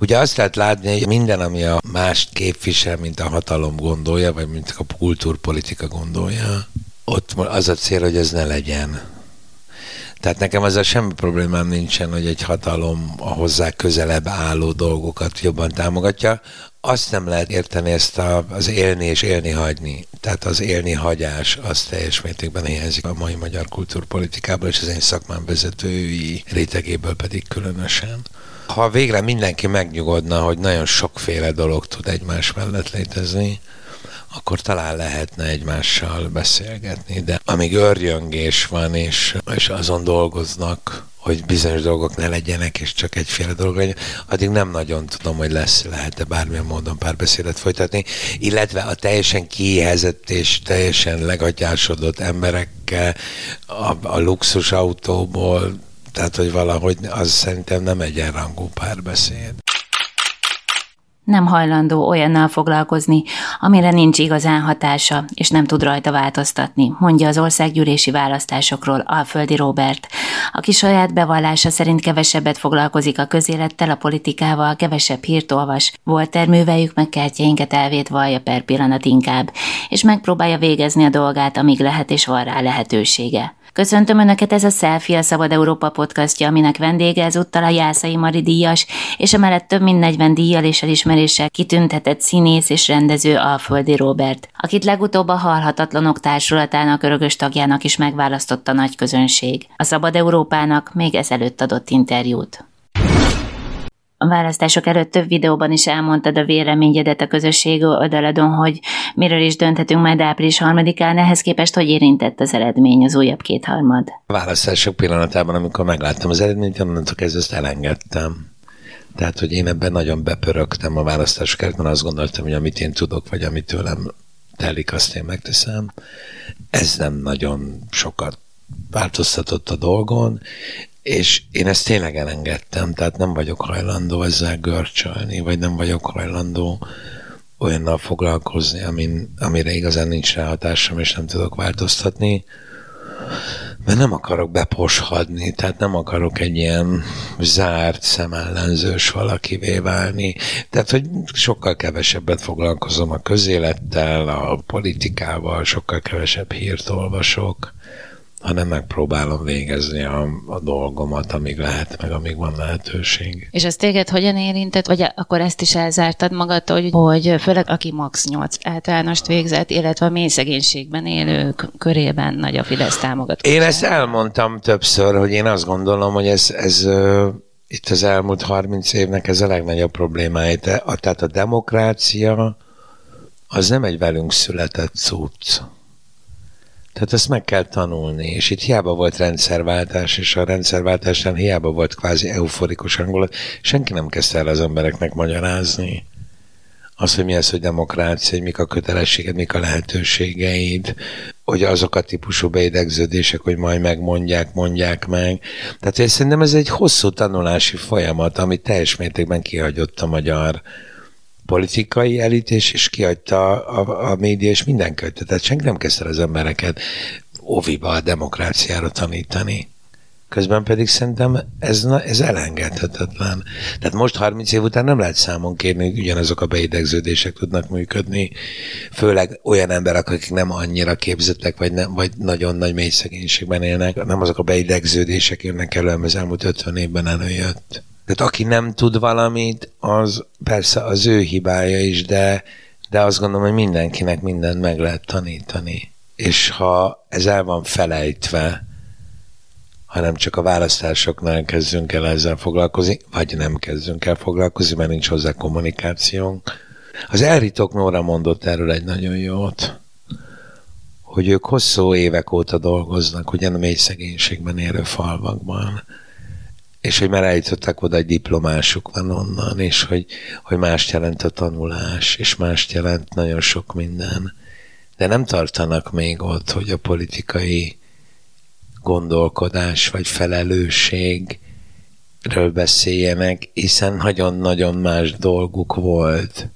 Ugye azt lehet látni, hogy minden, ami a mást képvisel, mint a hatalom gondolja, vagy mint a kultúrpolitika gondolja, ott az a cél, hogy ez ne legyen. Tehát nekem ezzel semmi problémám nincsen, hogy egy hatalom a hozzá közelebb álló dolgokat jobban támogatja. Azt nem lehet érteni ezt a, az élni és élni hagyni. Tehát az élni hagyás az teljes mértékben hiányzik a mai magyar kultúrpolitikából, és az én szakmám vezetői rétegéből pedig különösen. Ha végre mindenki megnyugodna, hogy nagyon sokféle dolog tud egymás mellett létezni, akkor talán lehetne egymással beszélgetni, de amíg örjöngés van, és, és azon dolgoznak, hogy bizonyos dolgok ne legyenek, és csak egyféle dolog legyen, addig nem nagyon tudom, hogy lesz, lehet-e bármilyen módon párbeszédet folytatni, illetve a teljesen kiéhezett és teljesen legatyásodott emberekkel a, a luxus autóból tehát, hogy valahogy az szerintem nem egyenrangú párbeszéd. Nem hajlandó olyannal foglalkozni, amire nincs igazán hatása, és nem tud rajta változtatni, mondja az országgyűlési választásokról Alföldi Robert, aki saját bevallása szerint kevesebbet foglalkozik a közélettel, a politikával, kevesebb hírt olvas, volt termővejük meg kertjeinket elvét vallja per pillanat inkább, és megpróbálja végezni a dolgát, amíg lehet és van rá lehetősége. Köszöntöm Önöket, ez a Selfie, a Szabad Európa podcastja, aminek vendége ezúttal a Jászai Mari díjas, és emellett több mint 40 díjjal és elismeréssel kitüntetett színész és rendező Alföldi Robert, akit legutóbb a Halhatatlanok Társulatának örökös tagjának is megválasztotta nagy közönség. A Szabad Európának még ezelőtt adott interjút. A választások előtt több videóban is elmondtad a véleményedet a közösség oldaladon, hogy miről is dönthetünk majd április harmadikán, ehhez képest hogy érintett az eredmény, az újabb kétharmad? A választások pillanatában, amikor megláttam az eredményt, onnantól kezdve ezt elengedtem. Tehát, hogy én ebben nagyon bepörögtem a választások előtt, mert azt gondoltam, hogy amit én tudok, vagy amit tőlem telik, azt én megteszem. Ez nem nagyon sokat változtatott a dolgon, és én ezt tényleg elengedtem, tehát nem vagyok hajlandó ezzel görcsölni, vagy nem vagyok hajlandó olyannal foglalkozni, amin, amire igazán nincs rá hatásom, és nem tudok változtatni, mert nem akarok beposhadni, tehát nem akarok egy ilyen zárt, szemellenzős valakivé válni. Tehát, hogy sokkal kevesebbet foglalkozom a közélettel, a politikával, sokkal kevesebb hírt olvasok, hanem megpróbálom végezni a, a dolgomat, amíg lehet, meg amíg van lehetőség. És ez téged hogyan érintett, vagy akkor ezt is elzártad magadtól, hogy, hogy főleg aki max 8 általánost végzett, illetve a mély szegénységben élők körében nagy a Fidesz támogató. Én ezt elmondtam többször, hogy én azt gondolom, hogy ez, ez itt az elmúlt 30 évnek ez a legnagyobb problémája. Tehát a demokrácia az nem egy velünk született cucc tehát ezt meg kell tanulni, és itt hiába volt rendszerváltás, és a rendszerváltásán hiába volt kvázi euforikus hangulat, senki nem kezdte el az embereknek magyarázni. Az, hogy mi az, hogy demokrácia, hogy mik a kötelességed, mik a lehetőségeid, hogy azok a típusú beidegződések, hogy majd megmondják, mondják meg. Tehát én szerintem ez egy hosszú tanulási folyamat, ami teljes mértékben kihagyott a magyar politikai elit, és, és kiadta a, a, média, és mindenki Tehát senki nem kezdte az embereket óviba a demokráciára tanítani. Közben pedig szerintem ez, ez elengedhetetlen. Tehát most 30 év után nem lehet számon kérni, hogy ugyanazok a beidegződések tudnak működni, főleg olyan emberek, akik nem annyira képzettek, vagy, nem, vagy nagyon nagy mély szegénységben élnek, nem azok a beidegződések jönnek elő, az elmúlt 50 évben előjött. Tehát aki nem tud valamit, az persze az ő hibája is, de, de azt gondolom, hogy mindenkinek mindent meg lehet tanítani. És ha ez el van felejtve, hanem csak a választásoknál kezdünk el ezzel foglalkozni, vagy nem kezdünk el foglalkozni, mert nincs hozzá kommunikációnk. Az Elritok Nóra mondott erről egy nagyon jót, hogy ők hosszú évek óta dolgoznak ugyan a mély szegénységben élő falvakban, és hogy már eljutották oda, egy diplomásuk van onnan, és hogy, hogy mást jelent a tanulás, és mást jelent nagyon sok minden. De nem tartanak még ott, hogy a politikai gondolkodás vagy felelősségről beszéljenek, hiszen nagyon-nagyon más dolguk volt.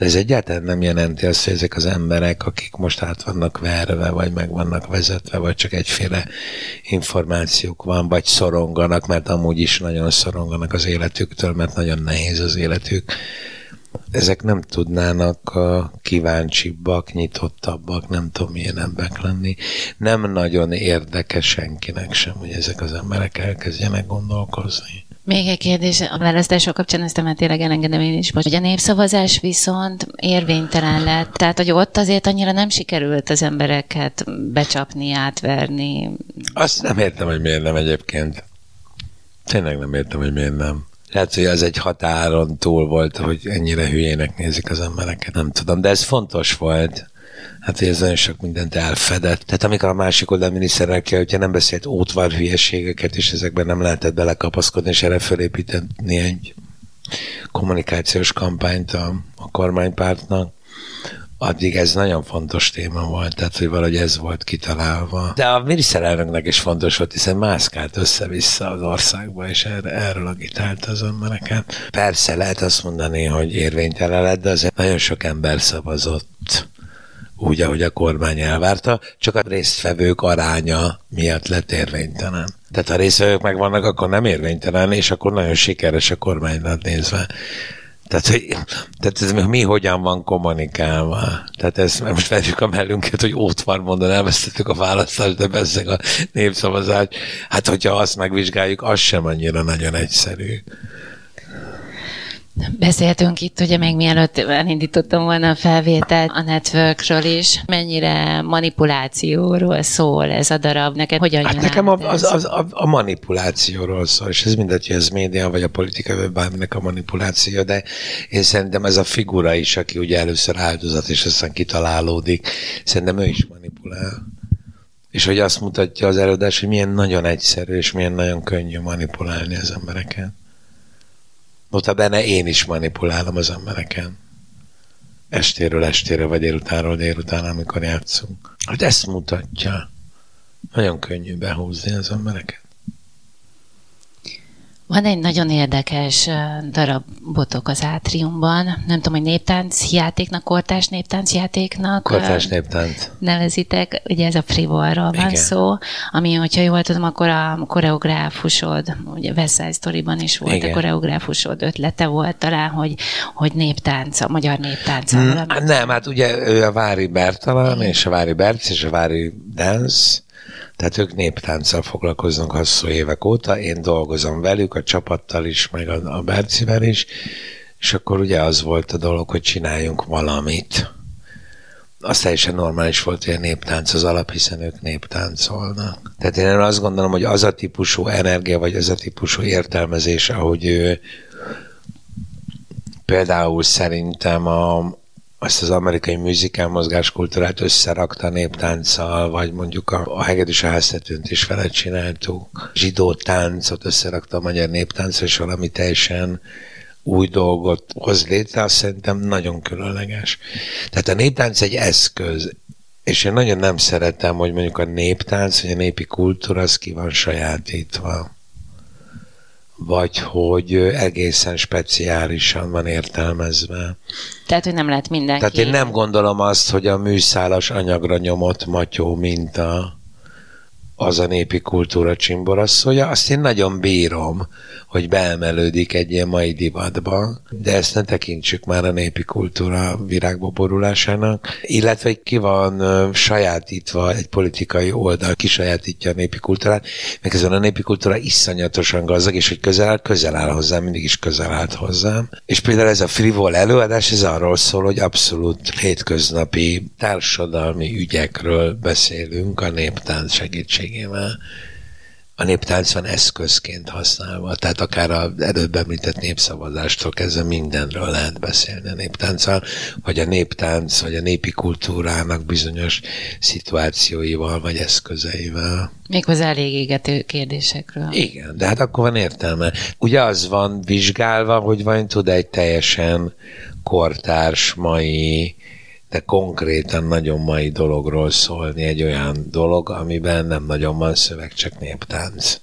De ez egyáltalán nem jelenti azt, hogy ezek az emberek, akik most át vannak verve, vagy meg vannak vezetve, vagy csak egyféle információk van, vagy szoronganak, mert amúgy is nagyon szoronganak az életüktől, mert nagyon nehéz az életük. Ezek nem tudnának kíváncsibbak, nyitottabbak, nem tudom milyen emberek lenni. Nem nagyon érdekes senkinek sem, hogy ezek az emberek elkezdjenek gondolkozni. Még egy kérdés, a választások kapcsán ezt már tényleg elengedem én is, hogy a népszavazás viszont érvénytelen lett, tehát hogy ott azért annyira nem sikerült az embereket becsapni, átverni. Azt nem értem, hogy miért nem egyébként. Tényleg nem értem, hogy miért nem. Lehet, hogy az egy határon túl volt, hogy ennyire hülyének nézik az embereket, nem tudom, de ez fontos volt. Hát, hogy ez nagyon sok mindent elfedett. Tehát amikor a másik oldal miniszterelnöke, hogyha nem beszélt ótvar hülyeségeket, és ezekben nem lehetett belekapaszkodni, és erre fölépíteni egy kommunikációs kampányt a, a kormánypártnak, addig ez nagyon fontos téma volt, tehát hogy valahogy ez volt kitalálva. De a miniszterelnöknek is fontos volt, hiszen mászkált össze-vissza az országba, és erre, erről agitált az embereket. Persze lehet azt mondani, hogy érvénytelen lett, de azért nagyon sok ember szavazott úgy, ahogy a kormány elvárta, csak a résztvevők aránya miatt lett érvénytelen. Tehát ha résztvevők megvannak, akkor nem érvénytelen, és akkor nagyon sikeres a kormánynak nézve. Tehát, hogy, tehát ez mi hogyan van kommunikálva. Tehát ez, most vegyük a mellünket, hogy ott van mondani, elvesztettük a választást, de beszél a népszavazás. Hát, hogyha azt megvizsgáljuk, az sem annyira nagyon egyszerű. Beszéltünk itt, ugye még mielőtt elindítottam volna a felvételt a networkről is, mennyire manipulációról szól ez a darab, neked hogyan hát nekem a, az, az, a, a, manipulációról szól, és ez mindegy, hogy ez média vagy a politika, vagy bárminek a manipuláció, de én szerintem ez a figura is, aki ugye először áldozat, és aztán kitalálódik, szerintem ő is manipulál. És hogy azt mutatja az előadás, hogy milyen nagyon egyszerű, és milyen nagyon könnyű manipulálni az embereket. Notabene én is manipulálom az embereken. Estéről estére, vagy délutánról délután, amikor játszunk. Hát ezt mutatja. Nagyon könnyű behúzni az embereket. Van egy nagyon érdekes darabotok az átriumban. Nem tudom, hogy néptánc játéknak, kortás néptánc játéknak. Kortás néptánc. Nevezitek, ugye ez a frivolról van szó, ami, hogyha jól tudom, akkor a koreográfusod, ugye West Side Story-ban is volt Igen. a koreográfusod ötlete volt talán, hogy, hogy néptánc, a magyar néptánc. Mm, nem, hát ugye ő a Vári Bertalan, és a Vári Berc, és a Vári Dance, tehát ők néptánccal foglalkoznak hosszú évek óta, én dolgozom velük, a csapattal is, meg a, a Bercivel is, és akkor ugye az volt a dolog, hogy csináljunk valamit. Az teljesen normális volt, hogy a néptánc az alap, hiszen ők néptáncolnak. Tehát én azt gondolom, hogy az a típusú energia, vagy az a típusú értelmezés, ahogy ő például szerintem a, azt az amerikai műzikál mozgáskultúrát összerakta néptánccal, vagy mondjuk a, a hegedűs háztetőnt is vele csináltuk. Zsidó táncot összerakta a magyar néptánccal, és valami teljesen új dolgot hoz létre, azt szerintem nagyon különleges. Tehát a néptánc egy eszköz, és én nagyon nem szeretem, hogy mondjuk a néptánc, vagy a népi kultúra, az ki van sajátítva vagy hogy egészen speciálisan van értelmezve. Tehát, hogy nem lehet mindenki... Tehát én nem gondolom azt, hogy a műszálas anyagra nyomott matyó minta az a népi kultúra csimborasszója, azt én nagyon bírom, hogy beemelődik egy ilyen mai divatba, de ezt ne tekintsük már a népi kultúra virágba borulásának, illetve ki van sajátítva egy politikai oldal, kisajátítja a népi kultúrát, meg ezen a népi kultúra iszonyatosan gazdag, és hogy közel áll, közel áll hozzám, mindig is közel állt hozzám. És például ez a frivol előadás, ez arról szól, hogy abszolút hétköznapi társadalmi ügyekről beszélünk a néptánc segítségével a néptánc van eszközként használva, tehát akár a előbb említett népszavazástól kezdve mindenről lehet beszélni a néptánccal, vagy a néptánc, vagy a népi kultúrának bizonyos szituációival, vagy eszközeivel. Méghozzá elég égető kérdésekről. Igen, de hát akkor van értelme. Ugye az van vizsgálva, hogy van tud egy teljesen kortárs, mai de konkrétan nagyon mai dologról szólni, egy olyan dolog, amiben nem nagyon van szöveg, csak néptánc.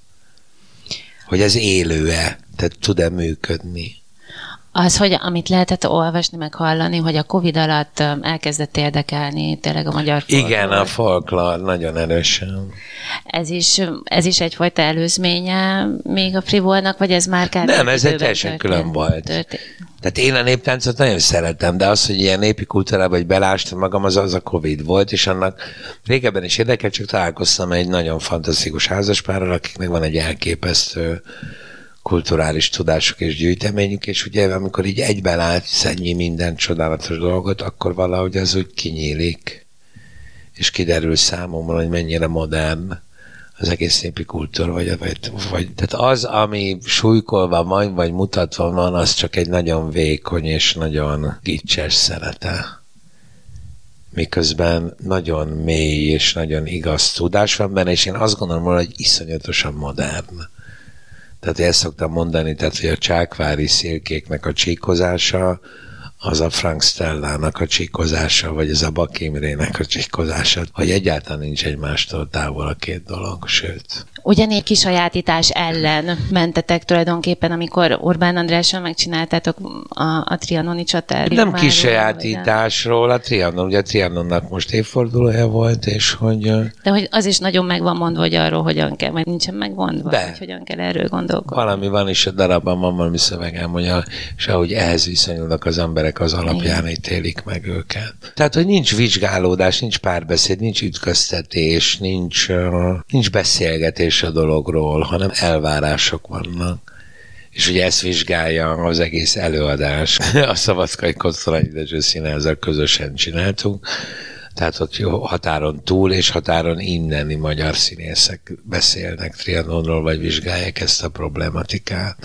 Hogy ez élő-e, tehát tud-e működni. Az, hogy amit lehetett olvasni, meg hallani, hogy a Covid alatt elkezdett érdekelni tényleg a magyar folklór. Igen, a folklór nagyon erősen. Ez is, ez is egyfajta előzménye még a frivolnak, vagy ez már kár? Nem, ez egy teljesen külön volt. Történt. Tehát én a néptáncot nagyon szeretem, de az, hogy ilyen népi kultúrába, hogy belástam magam, az az a Covid volt, és annak régebben is érdekelt, csak találkoztam egy nagyon fantasztikus házaspárral, akiknek van egy elképesztő kulturális tudásuk és gyűjteményük, és ugye amikor így egyben látsz ennyi minden csodálatos dolgot, akkor valahogy az úgy kinyílik, és kiderül számomra, hogy mennyire modern az egész népi kultúra, vagy, vagy, vagy tehát az, ami súlykolva van, vagy mutatva van, az csak egy nagyon vékony és nagyon gicses szerete. Miközben nagyon mély és nagyon igaz tudás van benne, és én azt gondolom, hogy iszonyatosan modern. Tehát ezt szoktam mondani, tehát hogy a csákvári szélkéknek a csíkozása, az a Frank Stellának a csíkozása, vagy ez a Bakimrének a csíkozása, hogy egyáltalán nincs egymástól távol a két dolog, sőt. Ugyanígy kisajátítás ellen mentetek tulajdonképpen, amikor Orbán Andrással megcsináltátok a, a trianoni csatát. Nem kisajátításról, a Trianon, ugye a Trianonnak most évfordulója volt, és hogy... De hogy az is nagyon meg van mondva, hogy arról hogyan kell, vagy nincsen megmondva, De. hogy hogyan kell erről gondolkodni. Valami van, és a darabban van valami szövegem, hogy a, és ahogy ehhez viszonyulnak az emberek, az alapján Igen. ítélik meg őket. Tehát, hogy nincs vizsgálódás, nincs párbeszéd, nincs ütköztetés, nincs, nincs beszélgetés a dologról, hanem elvárások vannak. És ugye ezt vizsgálja az egész előadás. a Szabadkai Kosztolányi Dezső Színházzal közösen csináltunk. Tehát ott jó, határon túl és határon inneni magyar színészek beszélnek Trianonról, vagy vizsgálják ezt a problematikát.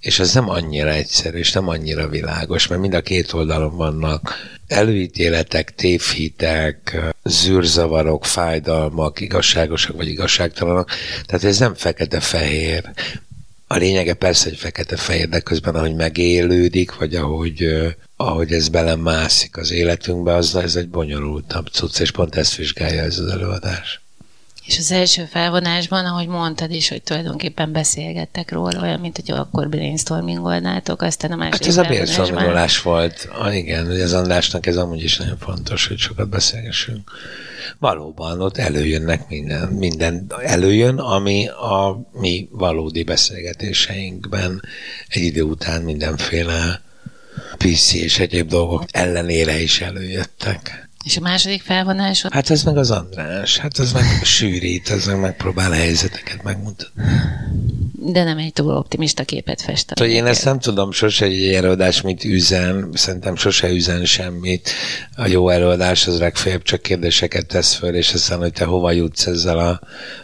És ez nem annyira egyszerű, és nem annyira világos, mert mind a két oldalon vannak előítéletek, tévhitek, zűrzavarok, fájdalmak, igazságosak vagy igazságtalanok. Tehát ez nem fekete-fehér. A lényege persze, hogy fekete-fehér, de közben ahogy megélődik, vagy ahogy, ahogy ez belemászik az életünkbe, az ez egy bonyolultabb cucc, és pont ezt vizsgálja ez az előadás. És az első felvonásban, ahogy mondtad is, hogy tulajdonképpen beszélgettek róla, olyan, mint hogy akkor brainstormingolnátok, aztán a másik Hát ez a brainstormingolás volt. Ah, igen, hogy az Andrásnak ez amúgy is nagyon fontos, hogy sokat beszélgessünk. Valóban ott előjönnek minden, minden előjön, ami a mi valódi beszélgetéseinkben egy idő után mindenféle PC és egyéb dolgok ellenére is előjöttek. És a második felvonás? Hát ez meg az András, hát ez meg sűrít, ez meg megpróbál a helyzeteket megmutatni. De nem egy túl optimista képet fest. Hogy én ezt nem tudom, sose egy előadás mit üzen, szerintem sose üzen semmit. A jó előadás az legfeljebb csak kérdéseket tesz föl, és aztán, hogy te hova jutsz ezzel a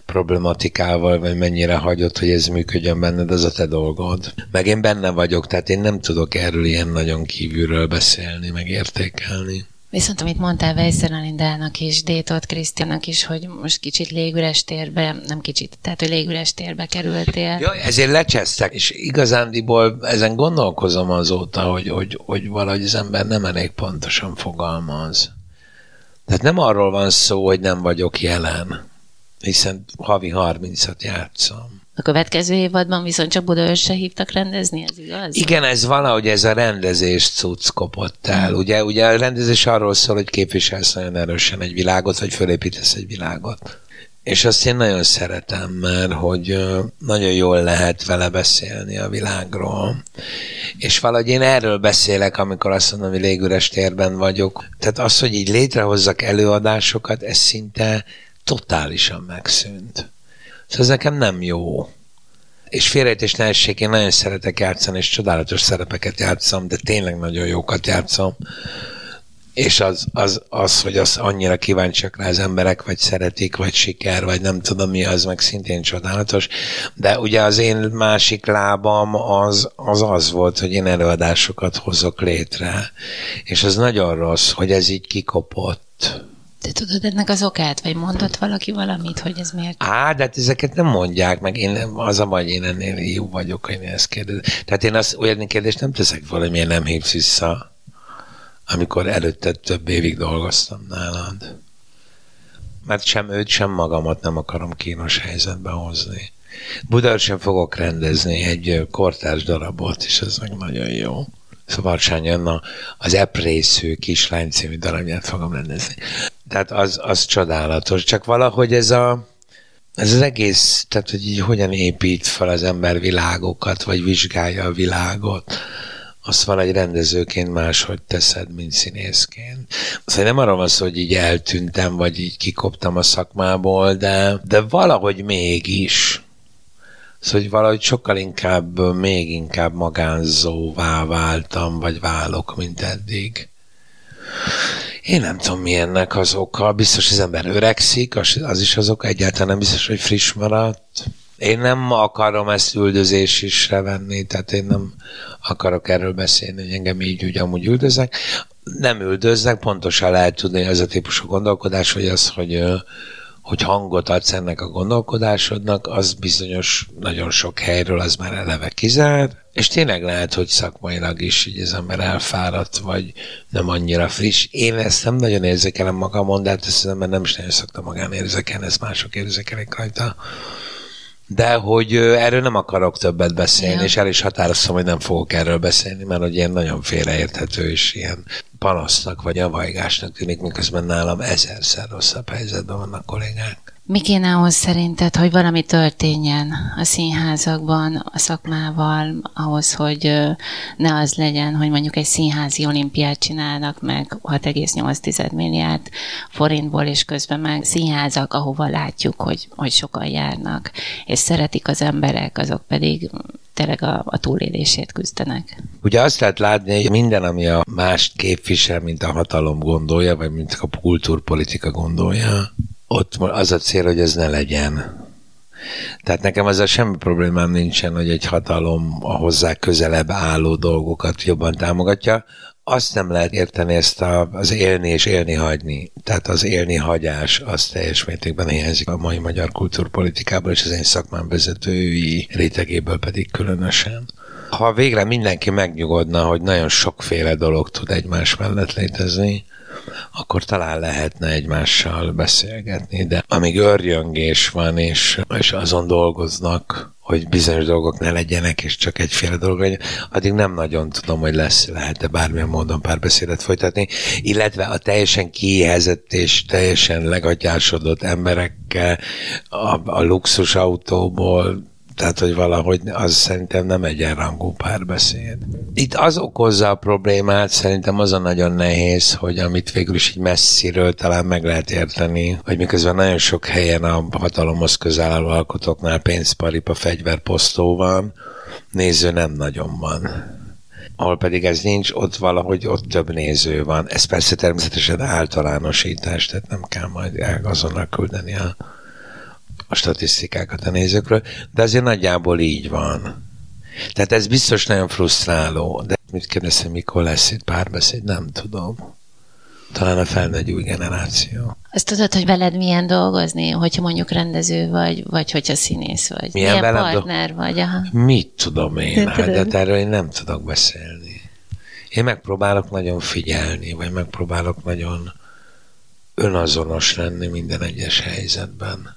problematikával, vagy mennyire hagyod, hogy ez működjön benned, az a te dolgod. Meg én benne vagyok, tehát én nem tudok erről ilyen nagyon kívülről beszélni, meg értékelni. Viszont amit mondtál Weisser Alindának is, Détot Krisztiának is, hogy most kicsit légüres térbe, nem kicsit, tehát hogy légüres térbe kerültél. Ja, ezért lecsesztek, és igazándiból ezen gondolkozom azóta, hogy, hogy, hogy valahogy az ember nem elég pontosan fogalmaz. Tehát nem arról van szó, hogy nem vagyok jelen, hiszen havi 30-at játszom. A következő évadban viszont csak Budaörsre hívtak rendezni, ez igaz? Igen, ez valahogy ez a rendezés cucc kopott el. Mm. Ugye, ugye a rendezés arról szól, hogy képviselsz nagyon erősen egy világot, vagy fölépítesz egy világot. És azt én nagyon szeretem, mert hogy nagyon jól lehet vele beszélni a világról. És valahogy én erről beszélek, amikor azt mondom, hogy légüres térben vagyok. Tehát az, hogy így létrehozzak előadásokat, ez szinte totálisan megszűnt. Szóval ez nekem nem jó. És félrejtés ne essék, én nagyon szeretek játszani, és csodálatos szerepeket játszom, de tényleg nagyon jókat játszom. És az, az, az, hogy az annyira kíváncsiak rá az emberek, vagy szeretik, vagy siker, vagy nem tudom mi, az meg szintén csodálatos. De ugye az én másik lábam az az, az volt, hogy én előadásokat hozok létre. És az nagyon rossz, hogy ez így kikopott te tudod ennek az okát, vagy mondott valaki valamit, hogy ez miért? Á, de hát ezeket nem mondják, meg én az a baj, én ennél jó vagyok, hogy én ezt kérdezem. Tehát én azt olyan kérdést nem teszek miért nem hívsz vissza, amikor előtte több évig dolgoztam nálad. Mert sem őt, sem magamat nem akarom kínos helyzetbe hozni. Budaörsön fogok rendezni egy kortárs darabot, és ez meg nagyon jó. Szabadsány Anna az Eprésző kislány című darabját fogom rendezni. Tehát az, az csodálatos, csak valahogy ez a ez az egész, tehát hogy így hogyan épít fel az ember világokat, vagy vizsgálja a világot, azt valahogy rendezőként máshogy teszed, mint színészként. Szóval nem arról van szó, hogy így eltűntem, vagy így kikoptam a szakmából, de, de valahogy mégis. Szóval hogy valahogy sokkal inkább, még inkább magánzóvá váltam, vagy válok, mint eddig. Én nem tudom, mi ennek az oka. Biztos, az ember öregszik, az, is az oka. Egyáltalán nem biztos, hogy friss maradt. Én nem akarom ezt üldözés is venni, tehát én nem akarok erről beszélni, hogy engem így úgy amúgy üldöznek. Nem üldöznek, pontosan lehet tudni, hogy ez a típusú gondolkodás, hogy az, hogy hogy hangot adsz ennek a gondolkodásodnak, az bizonyos, nagyon sok helyről az már eleve kizár, és tényleg lehet, hogy szakmailag is így az ember elfáradt, vagy nem annyira friss. Én ezt nem nagyon érzékelem magamon, de hát ezt az ember nem is nagyon szokta magán érzékelni, ezt mások érzékelik rajta. De hogy erről nem akarok többet beszélni, ja. és el is határoztam, hogy nem fogok erről beszélni, mert hogy ilyen nagyon félreérthető és ilyen panasznak vagy avajgásnak tűnik, miközben nálam ezerszer rosszabb helyzetben vannak kollégák. Mi kéne ahhoz szerinted, hogy valami történjen a színházakban, a szakmával, ahhoz, hogy ne az legyen, hogy mondjuk egy színházi olimpiát csinálnak meg 6,8 milliárd forintból, és közben meg színházak, ahova látjuk, hogy, hogy sokan járnak, és szeretik az emberek, azok pedig tényleg a, a túlélését küzdenek. Ugye azt lehet látni, hogy minden, ami a mást képvisel, mint a hatalom gondolja, vagy mint a kultúrpolitika gondolja, ott az a cél, hogy ez ne legyen. Tehát nekem a semmi problémám nincsen, hogy egy hatalom a hozzá közelebb álló dolgokat jobban támogatja. Azt nem lehet érteni ezt a, az élni és élni hagyni. Tehát az élni hagyás az teljes mértékben hiányzik a mai magyar kultúrpolitikából, és az én szakmám vezetői rétegéből pedig különösen. Ha végre mindenki megnyugodna, hogy nagyon sokféle dolog tud egymás mellett létezni, akkor talán lehetne egymással beszélgetni, de amíg örjöngés van, és, és azon dolgoznak, hogy bizonyos dolgok ne legyenek, és csak egyféle dolog legyen, addig nem nagyon tudom, hogy lesz, lehet-e bármilyen módon párbeszédet folytatni, illetve a teljesen kiéhezett és teljesen legatyásodott emberekkel a, a luxus autóból tehát, hogy valahogy az szerintem nem egyenrangú párbeszéd. Itt az okozza a problémát, szerintem az a nagyon nehéz, hogy amit végül is így messziről talán meg lehet érteni, hogy miközben nagyon sok helyen a hatalomhoz közel álló alkotóknál pénzparipa fegyverposztó van, néző nem nagyon van ahol pedig ez nincs, ott valahogy ott több néző van. Ez persze természetesen általánosítás, tehát nem kell majd azonnal küldeni a a statisztikákat a nézőkről, de azért nagyjából így van. Tehát ez biztos nagyon frusztráló, de mit kérdezem, mikor lesz itt párbeszéd, nem tudom. Talán a felnőtt új generáció. Azt tudod, hogy veled milyen dolgozni, hogyha mondjuk rendező vagy, vagy hogyha színész vagy? Milyen, milyen partner do- vagy? Aha. Mit tudom én? Hát, de erről én nem tudok beszélni. Én megpróbálok nagyon figyelni, vagy megpróbálok nagyon önazonos lenni minden egyes helyzetben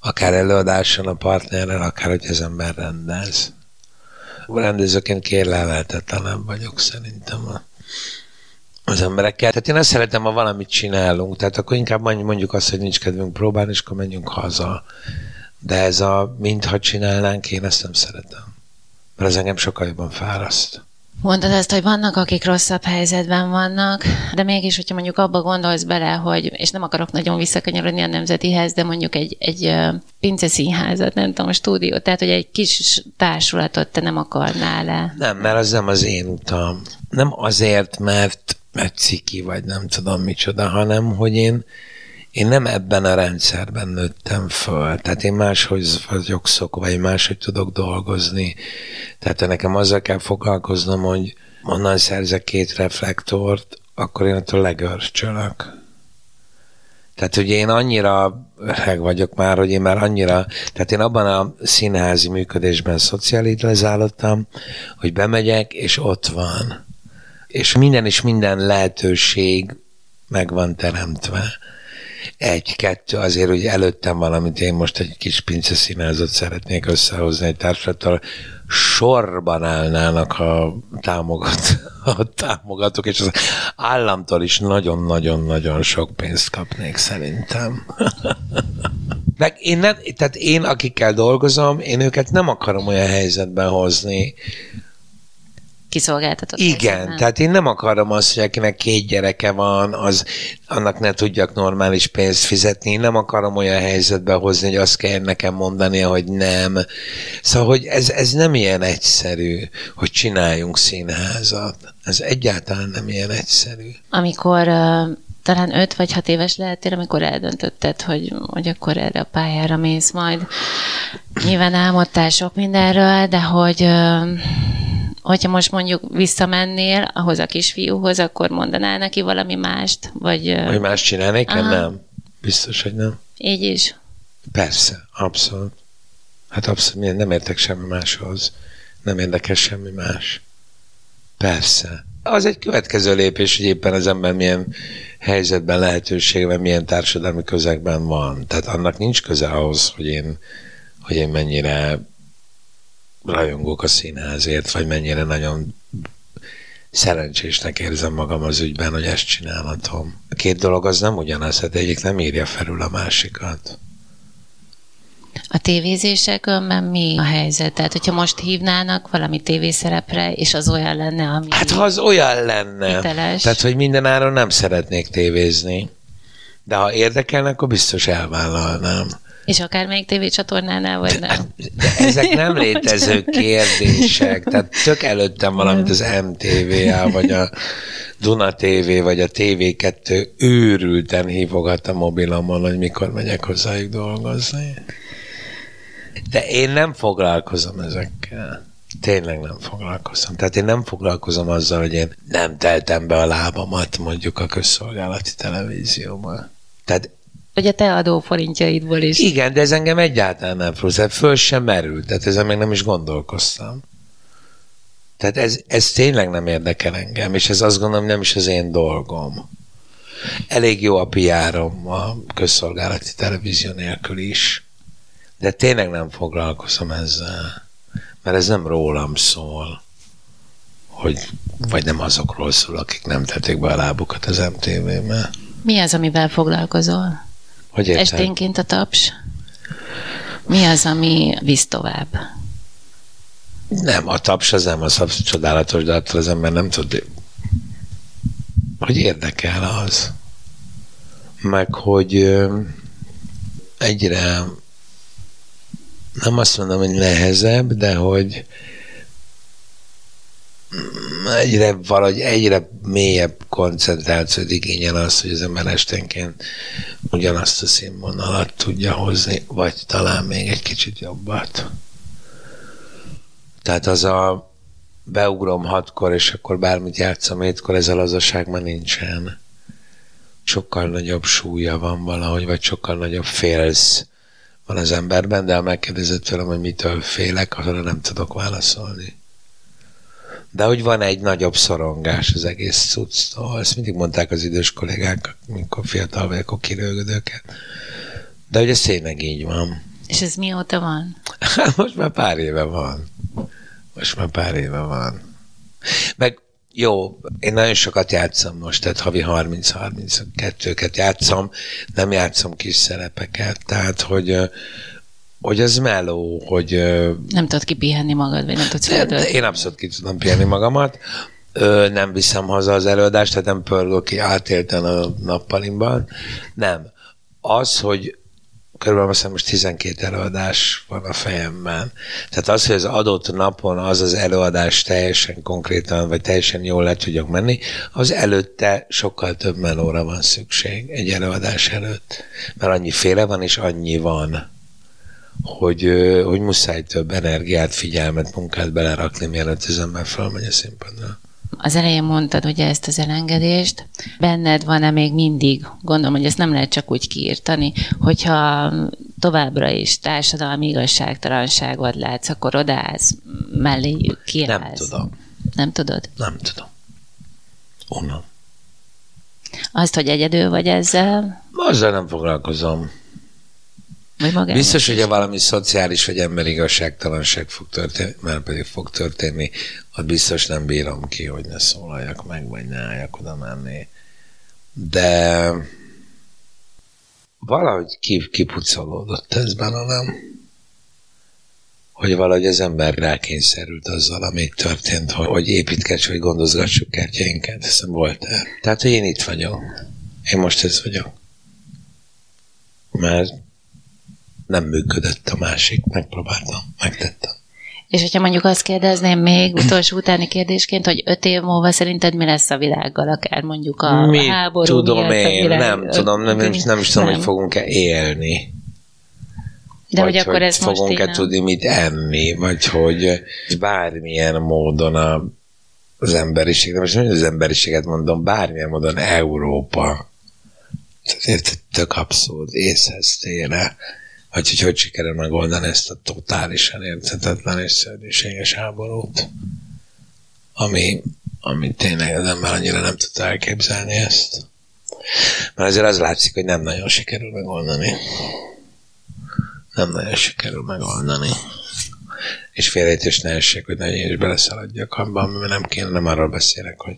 akár előadáson a partnerrel, akár hogy az ember rendez. Rendezőként kérlelhetetlenem vagyok szerintem a, az emberekkel. Tehát én azt szeretem, ha valamit csinálunk, tehát akkor inkább mondjuk azt, hogy nincs kedvünk próbálni, és akkor menjünk haza. De ez a mintha csinálnánk, én ezt nem szeretem. Mert ez engem sokkal jobban fáraszt. Mondod ezt, hogy vannak, akik rosszabb helyzetben vannak, de mégis, hogyha mondjuk abba gondolsz bele, hogy, és nem akarok nagyon visszakanyarodni a nemzetihez, de mondjuk egy, egy pinceszínházat, nem tudom, a stúdió, tehát, hogy egy kis társulatot te nem akarnál le. Nem, mert az nem az én utam. Nem azért, mert, mert ciki, vagy nem tudom micsoda, hanem, hogy én, én nem ebben a rendszerben nőttem föl, tehát én máshogy vagyok szokva, én máshogy tudok dolgozni. Tehát nekem azzal kell foglalkoznom, hogy onnan szerzek két reflektort, akkor én attól legörcsölök. Tehát ugye én annyira öreg vagyok már, hogy én már annyira, tehát én abban a színházi működésben szocializálódtam, hogy bemegyek, és ott van. És minden és minden lehetőség meg van teremtve egy, kettő, azért, hogy előttem valamit, én most egy kis pinceszínázat szeretnék összehozni egy társadalmat, sorban állnának a, támogat, a támogatók, és az államtól is nagyon-nagyon-nagyon sok pénzt kapnék szerintem. Meg én, nem, tehát én, akikkel dolgozom, én őket nem akarom olyan helyzetben hozni, kiszolgáltatott. Igen, helyzetben. tehát én nem akarom azt, hogy akinek két gyereke van, az annak ne tudjak normális pénzt fizetni. Én nem akarom olyan helyzetbe hozni, hogy azt kell nekem mondani, hogy nem. Szóval, hogy ez, ez nem ilyen egyszerű, hogy csináljunk színházat. Ez egyáltalán nem ilyen egyszerű. Amikor uh talán öt vagy hat éves lehetél, amikor eldöntötted, hogy, hogy akkor erre a pályára mész majd. Nyilván álmodtál sok mindenről, de hogy hogyha most mondjuk visszamennél ahhoz a kisfiúhoz, akkor mondanál neki valami mást? Vagy, hogy más csinálnék? Aha. Nem. Biztos, hogy nem. Így is? Persze, abszolút. Hát abszolút, nem értek semmi máshoz. Nem érdekes semmi más. Persze. Az egy következő lépés, hogy éppen az ember milyen helyzetben, lehetőségben, milyen társadalmi közegben van. Tehát annak nincs köze ahhoz, hogy én, hogy én mennyire rajongok a színházért, vagy mennyire nagyon szerencsésnek érzem magam az ügyben, hogy ezt csinálhatom. A két dolog az nem ugyanaz, hát egyik nem írja felül a másikat. A tévézésekben mi a helyzet? Tehát, hogyha most hívnának valami tévészerepre, és az olyan lenne, ami... Hát, ha az olyan lenne. Hiteles. Tehát, hogy minden áron nem szeretnék tévézni. De ha érdekelne, akkor biztos elvállalnám. És akármelyik tévécsatornánál, vagy nem? De ezek nem létező kérdések. Tehát tök előttem valamit az MTV-á, vagy a Duna TV, vagy a TV2 őrülten hívogat a mobilomon, hogy mikor megyek hozzájuk dolgozni. De én nem foglalkozom ezekkel. Tényleg nem foglalkozom. Tehát én nem foglalkozom azzal, hogy én nem teltem be a lábamat mondjuk a közszolgálati televízióban. Tehát vagy a te adóforintjaidból is. Igen, de ez engem egyáltalán nem frusztrál. Föl sem merült, tehát ezen meg nem is gondolkoztam. Tehát ez, ez tényleg nem érdekel engem, és ez azt gondolom nem is az én dolgom. Elég jó a piárom a közszolgálati televízió nélkül is, de tényleg nem foglalkozom ezzel, mert ez nem rólam szól, hogy, vagy nem azokról szól, akik nem tették be a lábukat az MTV-be. Mi az, amivel foglalkozol? Hogy érted? Esténként a taps. Mi az, ami visz tovább? Nem, a taps az nem az csodálatos, de attól az ember nem tud, hogy érdekel az. Meg, hogy egyre nem azt mondom, hogy nehezebb, de hogy egyre valahogy egyre mélyebb koncentrációt igényel az, hogy az ember esténként ugyanazt a színvonalat tudja hozni, vagy talán még egy kicsit jobbat. Tehát az a beugrom hatkor, és akkor bármit játszom hétkor, ez a lazaság már nincsen. Sokkal nagyobb súlya van valahogy, vagy sokkal nagyobb félsz van az emberben, de ha megkérdezett tőlem, hogy mitől félek, arra nem tudok válaszolni. De hogy van egy nagyobb szorongás az egész cucctól, ezt mindig mondták az idős kollégák, amikor fiatal vagyok, akkor kirőgöd őket. De hogy ez tényleg így van. És ez mióta van? Most már pár éve van. Most már pár éve van. Meg jó, én nagyon sokat játszom most, tehát havi 30-32-ket játszom, nem játszom kis szerepeket, tehát hogy hogy ez meló, hogy... Nem tudod kipihenni magad, vagy nem tudsz feldölteni. Én abszolút ki tudom pihenni magamat. Ö, nem viszem haza az előadást, tehát nem pörgök ki átélten a nappalimban. Nem. Az, hogy körülbelül azt most 12 előadás van a fejemben. Tehát az, hogy az adott napon az az előadás teljesen konkrétan, vagy teljesen jól le tudjak menni, az előtte sokkal több melóra van szükség egy előadás előtt. Mert annyi féle van, és annyi van hogy, hogy muszáj több energiát, figyelmet, munkát belerakni, mielőtt az ember felmegy a színpadra. Az elején mondtad ugye ezt az elengedést. Benned van-e még mindig, gondolom, hogy ezt nem lehet csak úgy kiírtani, hogyha továbbra is társadalmi igazságtalanságot látsz, akkor odaállsz, melléjük kiállsz. Nem tudom. Nem tudod? Nem tudom. Onnan. Azt, hogy egyedül vagy ezzel? Azzal nem foglalkozom. Vagy Biztos, hogy valami szociális vagy emberi igazságtalanság fog történni, mert pedig fog történni, ott biztos nem bírom ki, hogy ne szólaljak meg, vagy ne álljak oda menni. De valahogy kipucolódott ez bennem, hogy valahogy az ember rákényszerült azzal, amit történt, hogy építkedj, hogy gondozgassuk kertjeinket. Hiszem volt -e. Tehát, hogy én itt vagyok. Én most ez vagyok. Mert nem működött a másik, megpróbáltam, megtettem. És hogyha mondjuk azt kérdezném még utolsó utáni kérdésként, hogy öt év múlva szerinted mi lesz a világgal, akár mondjuk a mi háború tudom miatt, én, világ, nem tudom, nem, nem, nem is tudom, nem. hogy fogunk-e élni. De vagy hogy akkor ez fogunk-e most tudni mit enni, vagy hogy bármilyen módon a, az emberiség, de most nem az emberiséget mondom, bármilyen módon Európa, ezért tök abszurd, észhez tére, vagy hogy hogy sikerül megoldani ezt a totálisan érthetetlen és szörnyűséges háborút, ami, ami tényleg az ember annyira nem tudta elképzelni ezt. Mert azért az látszik, hogy nem nagyon sikerül megoldani. Nem nagyon sikerül megoldani. És félrejtés ne essék, hogy nagyon is beleszaladjak abban, mert nem kéne, nem arról beszélek, hogy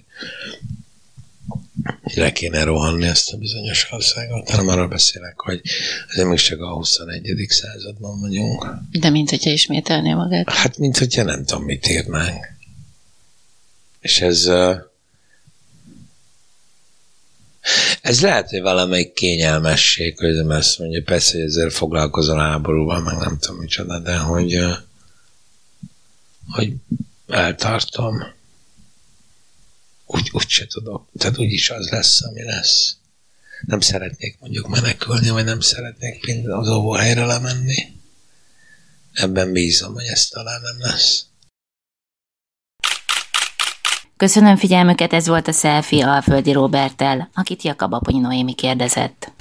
le kéne rohanni ezt a bizonyos országot, hanem arról beszélek, hogy azért még csak a 21. században vagyunk. De mint hogyha ismételné magát. Hát, mint hogyha nem tudom, mit írnánk. És ez ez lehet, hogy valamelyik kényelmesség, hogy nem ezt mondja, persze, hogy ezzel foglalkozol háborúval, meg nem tudom micsoda, de hogy, hogy eltartom úgy, úgy se tudok. Tehát úgyis az lesz, ami lesz. Nem szeretnék mondjuk menekülni, vagy nem szeretnék az óvóhelyre lemenni. Ebben bízom, hogy ez talán nem lesz. Köszönöm figyelmüket, ez volt a Selfie Alföldi Robertel, akit Jakab Aponyi Noémi kérdezett.